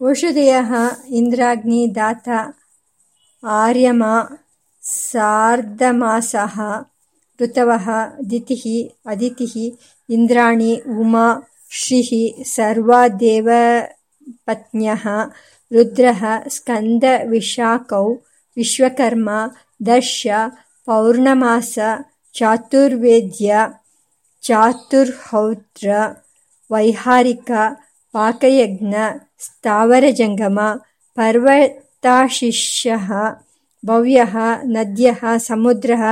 ओषधयः इन्द्राग्निदाता आर्यमा सार्धमासः ऋतवः दितिः अदितिः इन्द्राणी उमा श्रीः सर्वा देवपत्न्यः रुद्रः स्कन्दविशाखौ विश्वकर्मा दर्श पौर्णमास चातुर्वेद्य चातुर्हौत्र वैहारिक पाकयज्ञ स्थावरजङ्गम पर्वताशिष्यः भव्यः नद्यः समुद्रः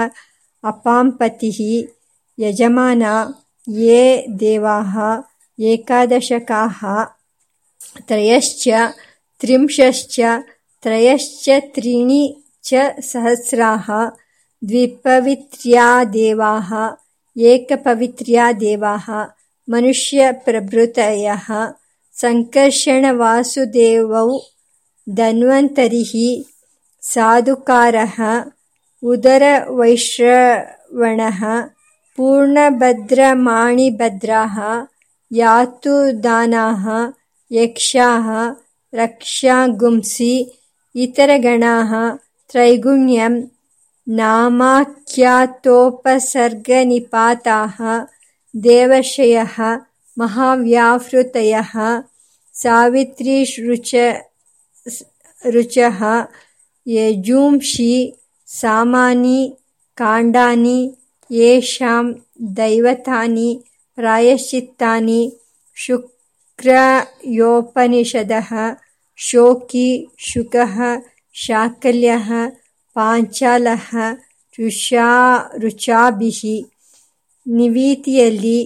अपाम्पतिः यजमाना ये देवाः एकादशकाः त्रयश्च त्रिंशश्च त्रयश्च त्रीणि च सहस्राः द्विपवित्र्या देवाः एकपवित्र्या देवाः मनुष्यप्रभृतयः सङ्कर्षणवासुदेवौ धन्वन्तरिः साधुकारः उदरवैश्रवणः पूर्णभद्रमाणिभद्राः यातुदानाः यक्षाः रक्षागुंसि इतरगणाः त्रैगुण्यं नामाख्यातोपसर्गनिपाताः देवर्षयः महाव्याहृतयः सावित्रीरुचः यजूंषि सामानि काण्डानि येषां दैवतानि प्रायश्चित्तानि शुक्रयोपनिषदः शोकी शुकः शाकल्यः पाञ्चालः ಋಚಾಭಿಃ ನಿವೀತಿಯಲ್ಲಿ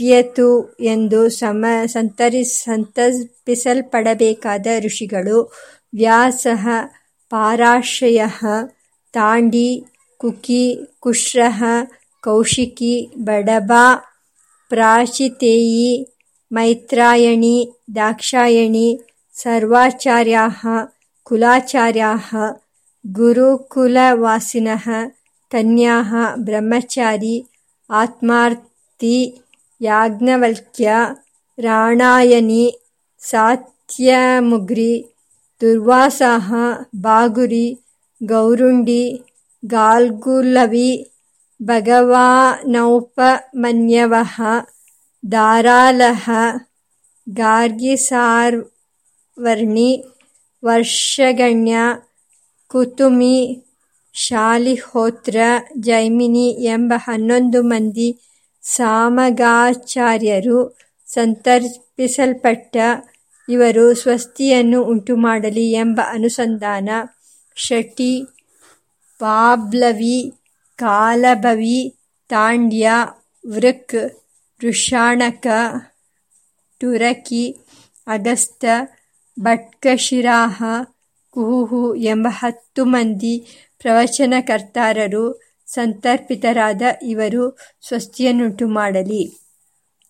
ಪಿಯತು ಎಂದು ಸಂತಪಿಸಲ್ಪಡಬೇಕಾದ ಋಷಿಗಳು ವ್ಯಾಸ ಪಾರಾಶಯ ತಾಂಡಿ ಕುಕಿ ಕುಶ್ರಃ ಕೌಶಿಕಿ ಬಡಬಾ ಪ್ರಾಚಿತೇಯಿ ಮೈತ್ರಾಯಣಿ ದಾಕ್ಷಾಯಣಿ ಸರ್ವಾಚಾರ್ಯ ಕುಲಾಚಾರ್ಯ ಗುರುಕುಲವಾಸಿನ ಕನ್ಯಾ ಬ್ರಹ್ಮಚಾರಿ ಆತ್ಮಾರ್ತಿ ಯಾಜ್ಞವಲ್ಕ್ಯ ರಾಣಾಯನಿ ಸಾತ್ಯಮುಗ್ರಿ, ದುರ್ವಾಸಾಹ, ಬಾಗುರಿ, ಗೌರುಂಡಿ, ಗಾಲ್ಗುಲವಿ ಭಗವಾನೌಪಮನ್ಯವಃ ದಾರಾಲಹ, ಗಾರ್ಗಿಸಾರ್ವರ್ಣಿ, ವರ್ಷಗಣ್ಯ, ಕುತುಮಿ, ಶಾಲಿಹೋತ್ರ, ಜೈಮಿನಿ ಎಂಬ ಹನ್ನೊಂದು ಮಂದಿ ಸಾಮಗಾಚಾರ್ಯರು ಸಂತರ್ಪಿಸಲ್ಪಟ್ಟ ಇವರು ಸ್ವಸ್ತಿಯನ್ನು ಉಂಟುಮಾಡಲಿ ಎಂಬ ಅನುಸಂಧಾನ ಶಟಿ ಪಾಬ್ಲವಿ, ಕಾಲಭವಿ, ತಾಂಡ್ಯ, ವೃಕ್, ವೃಷಾಣಕ ಟುರಕಿ ಅಗಸ್ತ, ಭಟ್ಕಶಿರಾಹ, ಕುಹುಹು ಎಂಬ ಹತ್ತು ಮಂದಿ ಪ್ರವಚನಕರ್ತಾರರು ಸಂತರ್ಪಿತರಾದ ಇವರು ಸ್ವಸ್ತಿಯನ್ನುಂಟು ಮಾಡಲಿ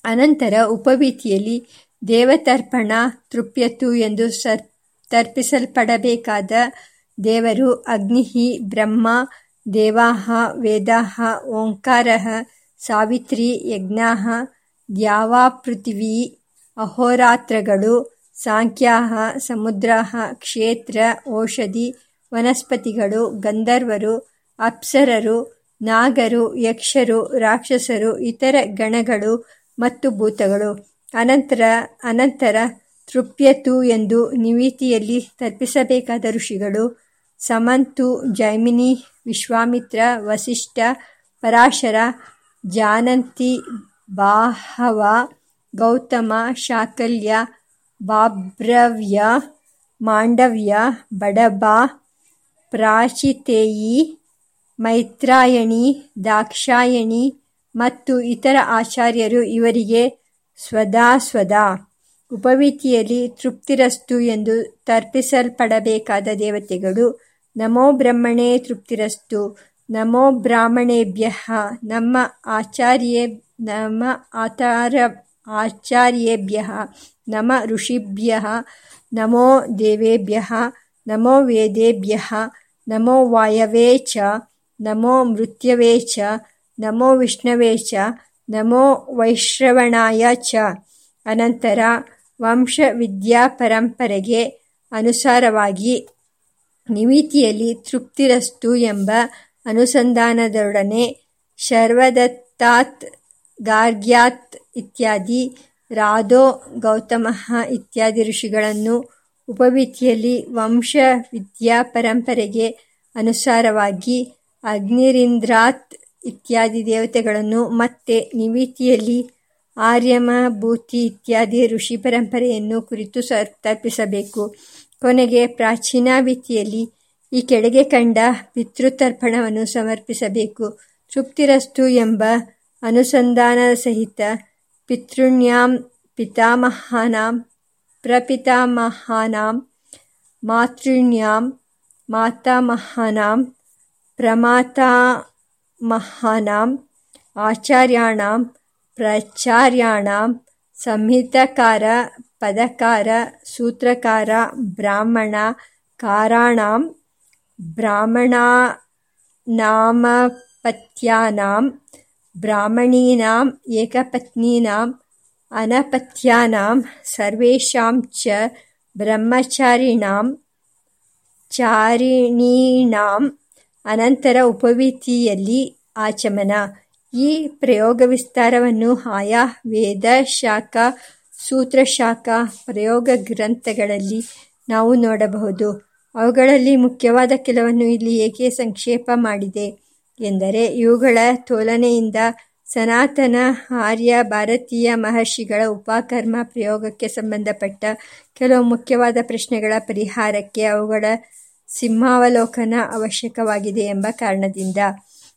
ಅನಂತರ ಉಪವೀತಿಯಲ್ಲಿ ದೇವತರ್ಪಣ ತೃಪ್ಯತು ಎಂದು ಸರ್, ತರ್ಪಿಸಲ್ಪಡಬೇಕಾದ ದೇವರು ಅಗ್ನಿಹಿ, ಬ್ರಹ್ಮ, ದೇವಾಹ, ವೇದಾಹ ಓಂಕಾರಃ ಸಾವಿತ್ರಿ, ಯಜ್ಞಾಹ ದ್ಯಾವಾಪೃಥಿವೀ ಅಹೋರಾತ್ರಗಳು, ಸಾಂಖ್ಯಾಹ, ಸಮುದ್ರಾಹ, ಕ್ಷೇತ್ರ, ಔಷಧಿ, ವನಸ್ಪತಿಗಳು, ಗಂಧರ್ವರು ಅಪ್ಸರರು, ನಾಗರು, ಯಕ್ಷರು, ರಾಕ್ಷಸರು, ಇತರ ಗಣಗಳು ಮತ್ತು ಭೂತಗಳು. ಅನಂತರ ಅನಂತರ ತೃಪ್ಯತು ಎಂದು ನಿವೀತಿಯಲ್ಲಿ ತರ್ಪಿಸಬೇಕಾದ ಋಷಿಗಳು ಸಮಂತು, ಜೈಮಿನಿ, ವಿಶ್ವಾಮಿತ್ರ, ವಸಿಷ್ಠ, ಪರಾಶರ, ಜಾನಂತಿ, ಬಾಹವ, ಗೌತಮ, ಶಾಕಲ್ಯ, ಬಾಬ್ರವ್ಯ, ಮಾಂಡವ್ಯ, ಬಡಬ, ಪ್ರಾಚಿತೇಯಿ ಮೈತ್ರಾಯಣಿ, ದಾಕ್ಷಾಯಣಿ ಮತ್ತು ಇತರ ಆಚಾರ್ಯರು ಇವರಿಗೆ ಸ್ವದಾ ಉಪವೀತಿಯಲ್ಲಿ ತೃಪ್ತಿರಸ್ತು ಎಂದು ತರ್ಪಿಸಲ್ಪಡಬೇಕಾದ ದೇವತೆಗಳು, ನಮೋ ಬ್ರಹ್ಮಣೇ ತೃಪ್ತಿರಸ್ತು, ನಮೋ ಬ್ರಾಹ್ಮಣೇಭ್ಯ, ನಮ್ಮ ಆಚಾರ್ಯೇ, ನಮ್ಮ ಆತಾರ ಆಚಾರ್ಯೇಭ್ಯ ನಮ ಋಷಿಭ್ಯ, ನಮೋ ದೇವೇಭ್ಯ, ನಮೋ ವೇದೇಭ್ಯ, ನಮೋ ವಾಯವೇ ಚ ನಮೋ ಮೃತ್ಯವೇ ಚ ನಮೋ ವಿಷ್ಣವೇ ಚ ನಮೋ ವೈಶ್ರವಣಾಯ ಚ. ಅನಂತರ ವಂಶವಿದ್ಯಾಪರಂಪರೆಗೆ ಅನುಸಾರವಾಗಿ ನಿಮಿತಿಯಲ್ಲಿ ತೃಪ್ತಿರಸ್ತು ಎಂಬ ಅನುಸಂಧಾನದೊಡನೆ ಶರ್ವದತ್ತಾತ್, ಗಾರ್ಗ್ಯಾತ್ ಇತ್ಯಾದಿ, ರಾಧೋ, ಗೌತಮಃ ಇತ್ಯಾದಿ ಋಷಿಗಳನ್ನು ಉಪವೀತಿಯಲ್ಲಿ ವಂಶವಿದ್ಯಾಪರಂಪರೆಗೆ ಅನುಸಾರವಾಗಿ ಅಗ್ನಿರಿಂದ್ರಾತ್ ಇತ್ಯಾದಿ ದೇವತೆಗಳನ್ನು ಮತ್ತೆ ನಿವೀತಿಯಲ್ಲಿ ಆರ್ಯಮ ಭೂತಿ ಇತ್ಯಾದಿ ಋಷಿ ಪರಂಪರೆಯನ್ನು ಕುರಿತು ತರ್ಪಿಸಬೇಕು ಕೊನೆಗೆ ಪ್ರಾಚೀನಾವೀತಿಯಲ್ಲಿ ಈ ಕೆಳಗೆ ಕಂಡ ಪಿತೃತರ್ಪಣವನ್ನು ಸಮರ್ಪಿಸಬೇಕು. ತೃಪ್ತಿರಸ್ತು ಎಂಬ ಅನುಸಂಧಾನಸಹಿತ ಪಿತೃಣ್ಯಾಂ ಪಿತಾಮಹಾನಾಂ ಪ್ರಪಿತಾಮಹಾನಾಂ ಮಾತೃಣ್ಯಾಂ ಮಾತಾಮಹಾನಾಂ ಪ್ರಮಾತಾಮಹಾನಾಂ ಆಚಾರ್ಯಾಣಾಂ, ಪ್ರಾಚಾರ್ಯಾಣಾಂ, ಸಂಹಿತಾಕಾರ, ಪದಕಾರ, ಸೂತ್ರಕಾರ, ಬ್ರಾಹ್ಮಣ, ಕಾರಾಣಾಂ, ಬ್ರಾಹ್ಮಣಾನಾಮಪತ್ಯಾನಾಂ, ಬ್ರಾಹ್ಮಣೀನಾಂ, ಏಕಪತ್ನೀನಾಂ, ಅನಪತ್ಯಾನಾಂ, ಸರ್ವೇಷಾಂ ಚ ಬ್ರಹ್ಮಚಾರಿಣಾಂ ಚಾರಿಣೀಣಾಂ ಅನಂತರ ಉಪವೀತಿಯಲ್ಲಿ ಆಚಮನ. ಈ ಪ್ರಯೋಗ ವಿಸ್ತಾರವನ್ನು ಆಯಾ ವೇದ ಸೂತ್ರಶಾಖ ಪ್ರಯೋಗ ಗ್ರಂಥಗಳಲ್ಲಿ ನಾವು ನೋಡಬಹುದು. ಅವುಗಳಲ್ಲಿ ಮುಖ್ಯವಾದ ಕೆಲವನ್ನು ಇಲ್ಲಿ ಏಕೆ ಸಂಕ್ಷೇಪ ಮಾಡಿದೆ ಎಂದರೆ, ಇವುಗಳ ತೋಲನೆಯಿಂದ ಸನಾತನ ಆರ್ಯ ಭಾರತೀಯ ಮಹರ್ಷಿಗಳ ಉಪಕರ್ಮ ಪ್ರಯೋಗಕ್ಕೆ ಸಂಬಂಧಪಟ್ಟ ಕೆಲವು ಮುಖ್ಯವಾದ ಪ್ರಶ್ನೆಗಳ ಪರಿಹಾರಕ್ಕೆ ಅವುಗಳ ಸಿಂಹಾವಲೋಕನ ಅವಶ್ಯಕವಾಗಿದೆ ಎಂಬ ಕಾರಣದಿಂದ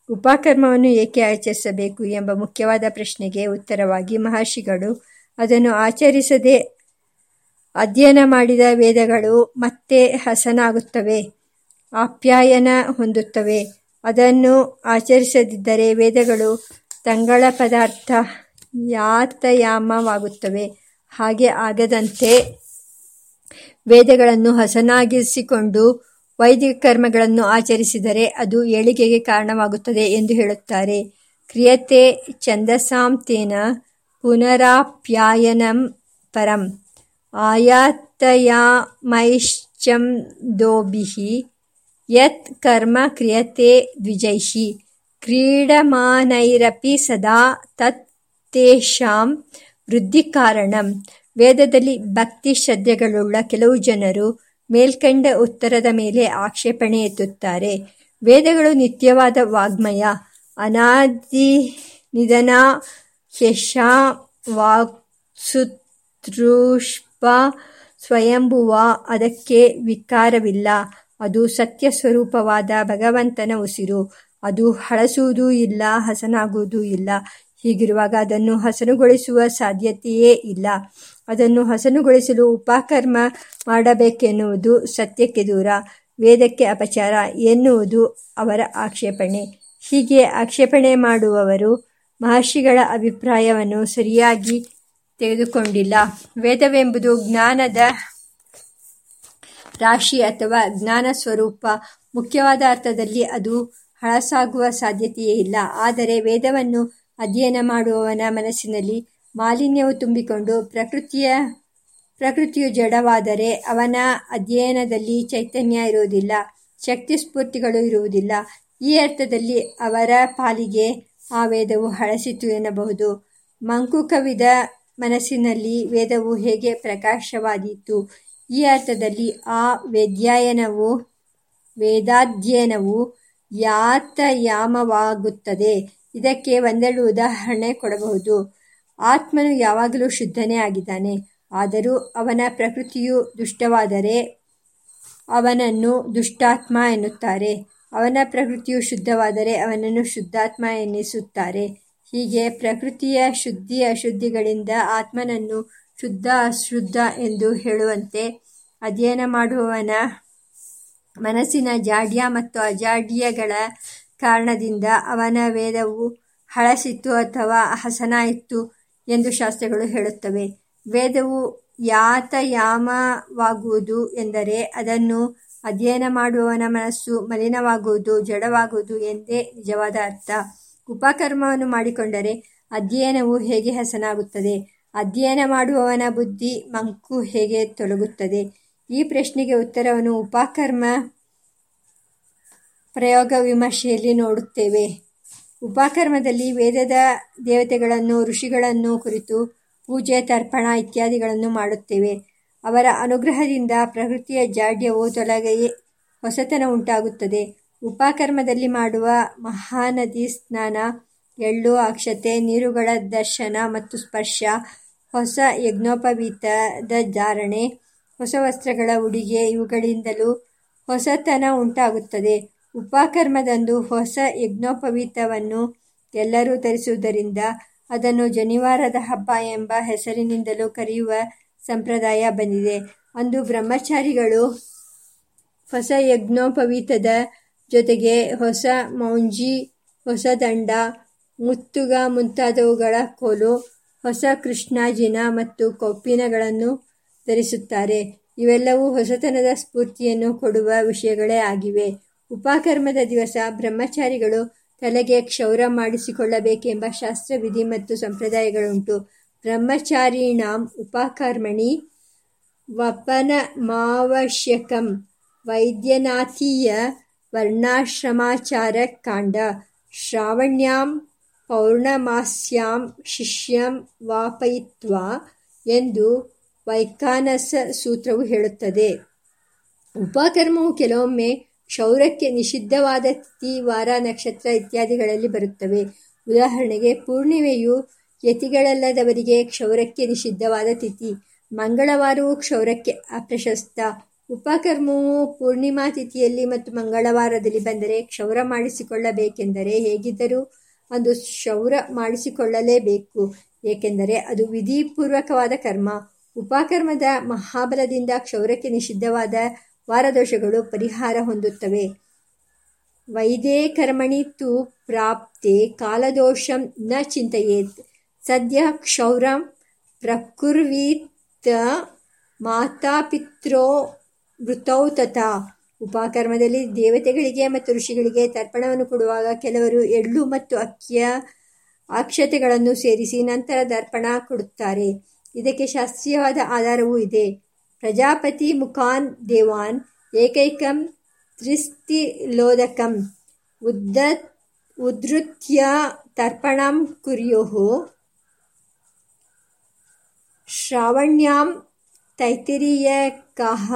ಉಪಕರ್ಮವನ್ನು ಏಕೆ ಆಚರಿಸಬೇಕು ಎಂಬ ಮುಖ್ಯವಾದ ಪ್ರಶ್ನೆಗೆ ಉತ್ತರವಾಗಿ ಮಹರ್ಷಿಗಳು ಅದನ್ನು ಆಚರಿಸದೆ ಅಧ್ಯಯನ ಮಾಡಿದ ವೇದಗಳು ಮತ್ತೆ ಹಸನಾಗುತ್ತವೆ, ಆಪ್ಯಾಯನ ಹೊಂದುತ್ತವೆ. ಅದನ್ನು ಆಚರಿಸದಿದ್ದರೆ ವೇದಗಳು ತಂಗಳ ಪದಾರ್ಥ ಯಾತಯಾಮವಾಗುತ್ತವೆ. ಹಾಗೆ ಆಗದಂತೆ ವೇದಗಳನ್ನು ಹಸನಾಗಿಸಿಕೊಂಡು ವೈದಿಕ ಕರ್ಮಗಳನ್ನು ಆಚರಿಸಿದರೆ ಅದು ಏಳಿಗೆಗೆ ಕಾರಣವಾಗುತ್ತದೆ ಎಂದು ಹೇಳುತ್ತಾರೆ. ಕ್ರಿಯತೆ ಛಂದಸಾಂತೇನ ಪುನರಾಪ್ಯಾಯನಂ ಪರಂ. ಆಯಾತಯಾಮೈಶ್ಚಂದೋಭಿಃ ಯತ್ ಕರ್ಮ ಕ್ರಿಯತೆ ದ್ವಿಜೈಷಿ. ಕ್ರೀಡಮಾನೈರಪಿ ಸದಾ ತತ್ ವೃದ್ಧಿ ಕಾರಣಂ ವೇದದಲ್ಲಿ ಭಕ್ತಿ ಶ್ರದ್ಧೆಗಳುಳ್ಳ ಕೆಲವು ಜನರು ಮೇಲ್ಕಂಡ ಉತ್ತರದ ಮೇಲೆ ಆಕ್ಷೇಪಣೆ ಎತ್ತುತ್ತಾರೆ. ವೇದಗಳು ನಿತ್ಯವಾದ ವಾಗ್ಮಯ. ಅನಾದಿ ನಿಧನ ಶಶ ವಾಕ್ಸುತೃಷ್ಪ, ಸ್ವಯಂಭುವ, ಅದಕ್ಕೆ ವಿಕಾರವಿಲ್ಲ. ಅದು ಸತ್ಯ ಸ್ವರೂಪವಾದ ಭಗವಂತನ ಉಸಿರು. ಅದು ಹಳಸುವುದೂ ಇಲ್ಲ, ಹಸನಾಗುವುದೂ ಇಲ್ಲ. ಹೀಗಿರುವಾಗ ಅದನ್ನು ಹಸನುಗೊಳಿಸುವ ಸಾಧ್ಯತೆಯೇ ಇಲ್ಲ. ಅದನ್ನು ಹಸನುಗೊಳಿಸಲು ಉಪಕರ್ಮ ಮಾಡಬೇಕೆನ್ನುವುದು ಸತ್ಯಕ್ಕೆ ದೂರ, ವೇದಕ್ಕೆ ಅಪಚಾರ ಎನ್ನುವುದು ಅವರ ಆಕ್ಷೇಪಣೆ. ಹೀಗೆ ಆಕ್ಷೇಪಣೆ ಮಾಡುವವರು ಮಹರ್ಷಿಗಳ ಅಭಿಪ್ರಾಯವನ್ನು ಸರಿಯಾಗಿ ತೆಗೆದುಕೊಂಡಿಲ್ಲ. ವೇದವೆಂಬುದು ಜ್ಞಾನದ ರಾಶಿ ಅಥವಾ ಜ್ಞಾನ ಸ್ವರೂಪ. ಮುಖ್ಯವಾದ ಅರ್ಥದಲ್ಲಿ ಅದು ಹಳಸಾಗುವ ಸಾಧ್ಯತೆಯೇ ಇಲ್ಲ. ಆದರೆ ವೇದವನ್ನು ಅಧ್ಯಯನ ಮಾಡುವವನ ಮನಸ್ಸಿನಲ್ಲಿ ಮಾಲಿನ್ಯವು ತುಂಬಿಕೊಂಡು ಪ್ರಕೃತಿಯ, ಪ್ರಕೃತಿಯು ಜಡವಾದರೆ ಅವನ ಅಧ್ಯಯನದಲ್ಲಿ ಚೈತನ್ಯ ಇರುವುದಿಲ್ಲ, ಶಕ್ತಿ ಸ್ಫೂರ್ತಿಗಳು ಇರುವುದಿಲ್ಲ. ಈ ಅರ್ಥದಲ್ಲಿ ಅವರ ಪಾಲಿಗೆ ಆ ವೇದವು ಹಳಸಿತು ಎನ್ನಬಹುದು. ಮಂಕುಕವಿದ ಮನಸ್ಸಿನಲ್ಲಿ ವೇದವು ಹೇಗೆ ಪ್ರಕಾಶವಾದೀತು? ಈ ಅರ್ಥದಲ್ಲಿ ಆ ವೇದ್ಯಾಯನವು ವೇದಾಧ್ಯಯನವು ಯಾತಯಾಮವಾಗುತ್ತದೆ. ಇದಕ್ಕೆ ಒಂದೆರಡು ಉದಾಹರಣೆ ಕೊಡಬಹುದು. ಆತ್ಮನು ಯಾವಾಗಲೂ ಶುದ್ಧನೇ ಆಗಿದ್ದಾನೆ. ಆದರೂ ಅವನ ಪ್ರಕೃತಿಯು ದುಷ್ಟವಾದರೆ ಅವನನ್ನು ದುಷ್ಟಾತ್ಮ ಎನ್ನುತ್ತಾರೆ. ಅವನ ಪ್ರಕೃತಿಯು ಶುದ್ಧವಾದರೆ ಅವನನ್ನು ಶುದ್ಧಾತ್ಮ ಎನ್ನಿಸುತ್ತಾರೆ. ಹೀಗೆ ಪ್ರಕೃತಿಯ ಶುದ್ಧಿ ಅಶುದ್ಧಿಗಳಿಂದ ಆತ್ಮನನ್ನು ಶುದ್ಧ ಅಶುದ್ಧ ಎಂದು ಹೇಳುವಂತೆ ಅಧ್ಯಯನ ಮಾಡುವವನ ಮನಸ್ಸಿನ ಜಾಡ್ಯ ಮತ್ತು ಅಜಾಡ್ಯಗಳ ಕಾರಣದಿಂದ ಅವನ ವೇದವು ಹಳಸಿತ್ತು ಅಥವಾ ಹಸನಾಯಿತು ಎಂದು ಶಾಸ್ತ್ರಗಳು ಹೇಳುತ್ತವೆ. ವೇದವು ಯಾತಯಾಮವಾಗುವುದು ಎಂದರೆ ಅದನ್ನು ಅಧ್ಯಯನ ಮಾಡುವವನ ಮನಸ್ಸು ಮಲಿನವಾಗುವುದು, ಜಡವಾಗುವುದು ಎಂದೇ ನಿಜವಾದ ಅರ್ಥ. ಉಪಕರ್ಮವನ್ನು ಮಾಡಿಕೊಂಡರೆ ಅಧ್ಯಯನವು ಹೇಗೆ ಹಸನಾಗುತ್ತದೆ? ಅಧ್ಯಯನ ಮಾಡುವವನ ಬುದ್ಧಿ ಮಂಕು ಹೇಗೆ ತೊಲಗುತ್ತದೆ ಈ ಪ್ರಶ್ನೆಗೆ ಉತ್ತರವನ್ನು ಉಪಕರ್ಮ ಪ್ರಯೋಗ ವಿಮರ್ಶೆಯಲ್ಲಿ ನೋಡುತ್ತೇವೆ. ಉಪಕರ್ಮದಲ್ಲಿ ವೇದದ ದೇವತೆಗಳನ್ನು, ಋಷಿಗಳನ್ನು ಕುರಿತು ಪೂಜೆ, ತರ್ಪಣ ಇತ್ಯಾದಿಗಳನ್ನು ಮಾಡುತ್ತೇವೆ. ಅವರ ಅನುಗ್ರಹದಿಂದ ಪ್ರಕೃತಿಯ ಜಾಡ್ಯವು ತೊಲಗಿ ಹೊಸತನ ಉಂಟಾಗುತ್ತದೆ. ಉಪಕರ್ಮದಲ್ಲಿ ಮಾಡುವ ಮಹಾನದಿ ಸ್ನಾನ, ಎಳ್ಳು, ಅಕ್ಷತೆ, ನೀರುಗಳ ದರ್ಶನ ಮತ್ತು ಸ್ಪರ್ಶ, ಹೊಸ ಯಜ್ಞೋಪವೀತದ ಧಾರಣೆ, ಹೊಸ ವಸ್ತ್ರಗಳ ಉಡುಗೆ ಇವುಗಳಿಂದಲೂ ಹೊಸತನ ಉಂಟಾಗುತ್ತದೆ. ಉಪಕರ್ಮದಂದು ಹೊಸ ಯಜ್ಞೋಪವೀತವನ್ನು ಎಲ್ಲರೂ ತರಿಸುವುದರಿಂದ ಅದನ್ನು ಜನಿವಾರದ ಹಬ್ಬ ಎಂಬ ಹೆಸರಿನಿಂದಲೂ ಕರೆಯುವ ಸಂಪ್ರದಾಯ ಬಂದಿದೆ. ಅಂದು ಬ್ರಹ್ಮಚಾರಿಗಳು ಹೊಸ ಯಜ್ಞೋಪವೀತದ ಜೊತೆಗೆ ಹೊಸ ಮೌಂಜಿ, ಹೊಸ ದಂಡ, ಮುತ್ತುಗ ಮುಂತಾದವುಗಳ ಕೋಲು, ಹೊಸ ಕೃಷ್ಣಾಜಿನ ಮತ್ತು ಕೊಪ್ಪಿನಗಳನ್ನು ಧರಿಸುತ್ತಾರೆ. ಇವೆಲ್ಲವೂ ಹೊಸತನದ ಸ್ಫೂರ್ತಿಯನ್ನು ಕೊಡುವ ವಿಷಯಗಳೇ ಆಗಿವೆ. ಉಪಕರ್ಮದ ದಿವಸ ಬ್ರಹ್ಮಚಾರಿಗಳು ತಲೆಗೆ ಕ್ಷೌರ ಮಾಡಿಸಿಕೊಳ್ಳಬೇಕೆಂಬ ಶಾಸ್ತ್ರ ವಿಧಿ ಮತ್ತು ಸಂಪ್ರದಾಯಗಳುಂಟು. ಬ್ರಹ್ಮಚಾರಿಣಾಂ ಉಪಕರ್ಮಣಿ ವಪನಮಾವಶ್ಯಕಂ ವೈದ್ಯನಾಥೀಯ ವರ್ಣಾಶ್ರಮಾಚಾರ ಕಾಂಡ. ಶ್ರಾವಣ್ಯಾಂ ಪೌರ್ಣಮಾಸ್ಯಾಂ ಶಿಷ್ಯಂ ವಾಪಯಿತ್ವ ಎಂದು ವೈಕಾನಸ ಸೂತ್ರವು ಹೇಳುತ್ತದೆ. ಉಪಕರ್ಮವು ಕೆಲವೊಮ್ಮೆ ಕ್ಷೌರಕ್ಕೆ ನಿಷಿದ್ಧವಾದ ತಿಥಿ, ವಾರ, ನಕ್ಷತ್ರ ಇತ್ಯಾದಿಗಳಲ್ಲಿ ಬರುತ್ತವೆ. ಉದಾಹರಣೆಗೆ, ಪೂರ್ಣಿಮೆಯು ಯತಿಗಳಲ್ಲದವರಿಗೆ ಕ್ಷೌರಕ್ಕೆ ನಿಷಿದ್ಧವಾದ ತಿಥಿ. ಮಂಗಳವಾರವು ಕ್ಷೌರಕ್ಕೆ ಅಪ್ರಶಸ್ತ. ಉಪಕರ್ಮವು ಪೂರ್ಣಿಮಾ ತಿಥಿಯಲ್ಲಿ ಮತ್ತು ಮಂಗಳವಾರದಲ್ಲಿ ಬಂದರೆ ಕ್ಷೌರ ಮಾಡಿಸಿಕೊಳ್ಳಬೇಕೆಂದರೆ ಹೇಗಿದ್ದರೂ ಅಂದು ಕ್ಷೌರ ಮಾಡಿಸಿಕೊಳ್ಳಲೇಬೇಕು. ಏಕೆಂದರೆ ಅದು ವಿಧಿಪೂರ್ವಕವಾದ ಕರ್ಮ. ಉಪಕರ್ಮದ ಮಹಾಬಲದಿಂದ ಕ್ಷೌರಕ್ಕೆ ನಿಷಿದ್ಧವಾದ ವಾರದೋಷಗಳು ಪರಿಹಾರ ಹೊಂದುತ್ತವೆ. ವೈದೇ ಕರ್ಮಣಿ ತು ಪ್ರಾಪ್ತೆ ಕಾಲದೋಷಂ ನ ಚಿಂತೆಯೇತ್. ಸದ್ಯ ಕ್ಷೌರಂ ಪ್ರಕುರ್ವೀತ್ ಮಾತಾಪಿತ್ರೋ ಮೃತೌ ತಥಾ. ಉಪಕರ್ಮದಲ್ಲಿ ದೇವತೆಗಳಿಗೆ ಮತ್ತು ಋಷಿಗಳಿಗೆ ತರ್ಪಣವನ್ನು ಕೊಡುವಾಗ ಕೆಲವರು ಎಳ್ಳು ಮತ್ತು ಅಕ್ಕಿಯ ಅಕ್ಷತೆಗಳನ್ನು ಸೇರಿಸಿ ನಂತರ ದರ್ಪಣ ಕೊಡುತ್ತಾರೆ. ಇದಕ್ಕೆ ಶಾಸ್ತ್ರೀಯವಾದ ಆಧಾರವೂ ಇದೆ. ಪ್ರಜಾಪತಿ ಮುಖಾನ್ ದೇವಾನ್, ಏಕೈಕಂ ತ್ರಿಸ್ತಿಲೋದಕಂ ಉದ್ದ, ಉದ್ಧತ್ಯ ತರ್ಪಣಂ ಕುರ್ಯುಃ ಶ್ರಾವಣ್ಯಾಂ ತೈತಿರೀಯಕಾಹ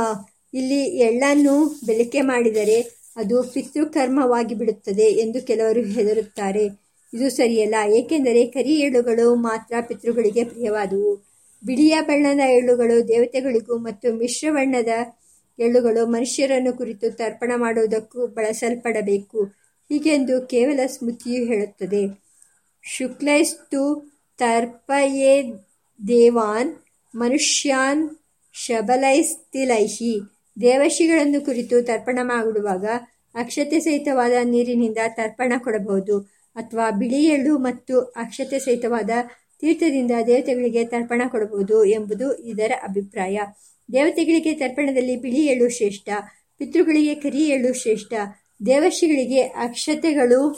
ಇಲ್ಲಿ ಎಳ್ಳನ್ನು ಬೆಳಕೆ ಮಾಡಿದರೆ ಅದು ಪಿತೃಕರ್ಮವಾಗಿ ಬಿಡುತ್ತದೆ ಎಂದು ಕೆಲವರು ಹೆದರುತ್ತಾರೆ. ಇದು ಸರಿಯಲ್ಲ, ಏಕೆಂದರೆ ಕರಿ ಎಳ್ಳುಗಳು ಮಾತ್ರ ಪಿತೃಗಳಿಗೆ ಪ್ರಿಯವಾದುವು. ಬಿಳಿಯ ಬಣ್ಣದ ಎಳ್ಳುಗಳು ದೇವತೆಗಳಿಗೂ ಮತ್ತು ಮಿಶ್ರಬಣ್ಣದ ಎಳ್ಳುಗಳು ಮನುಷ್ಯರನ್ನು ಕುರಿತು ತರ್ಪಣ ಮಾಡುವುದಕ್ಕೂ ಬಳಸಲ್ಪಡಬೇಕು. ಹೀಗೆಂದು ಕೇವಲ ಸ್ಮೃತಿಯು ಹೇಳುತ್ತದೆ. ಶುಕ್ಲೈಸ್ತು ತರ್ಪಯೇದೇವಾನ್ ಮನುಷ್ಯಾನ್ ಶಬಲೈಸ್ತಿಲೈಹಿ. ದೇವಶಿಗಳನ್ನು ಕುರಿತು ತರ್ಪಣ ಮಾಡುವಾಗ ಅಕ್ಷತೆ ಸಹಿತವಾದ ನೀರಿನಿಂದ ತರ್ಪಣ ಕೊಡಬಹುದು. ಅಥವಾ ಬಿಳಿ ಎಳ್ಳು ಮತ್ತು ಅಕ್ಷತೆ ಸಹಿತವಾದ ತೀರ್ಥದಿಂದ ದೇವತೆಗಳಿಗೆ ತರ್ಪಣ ಕೊಡಬಹುದು ಎಂಬುದು ಇದರ ಅಭಿಪ್ರಾಯ. ದೇವತೆಗಳಿಗೆ ತರ್ಪಣದಲ್ಲಿ ಬಿಳಿ ಎಳ್ಳು ಶ್ರೇಷ್ಠ, ಪಿತೃಗಳಿಗೆ ಕರಿ ಎಳ್ಳು ಶ್ರೇಷ್ಠ ದೇವಶಿಗಳಿಗೆ ಅಕ್ಷತೆಗಳು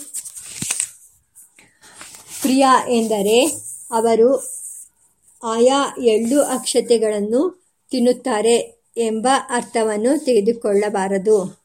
ಪ್ರಿಯ ಎಂದರೆ ಅವರು ಆಯಾ ಎಳ್ಳು ಅಕ್ಷತೆಗಳನ್ನು ತಿನ್ನುತ್ತಾರೆ ಎಂಬ ಅರ್ಥವನ್ನು ತೆಗೆದುಕೊಳ್ಳಬಾರದು.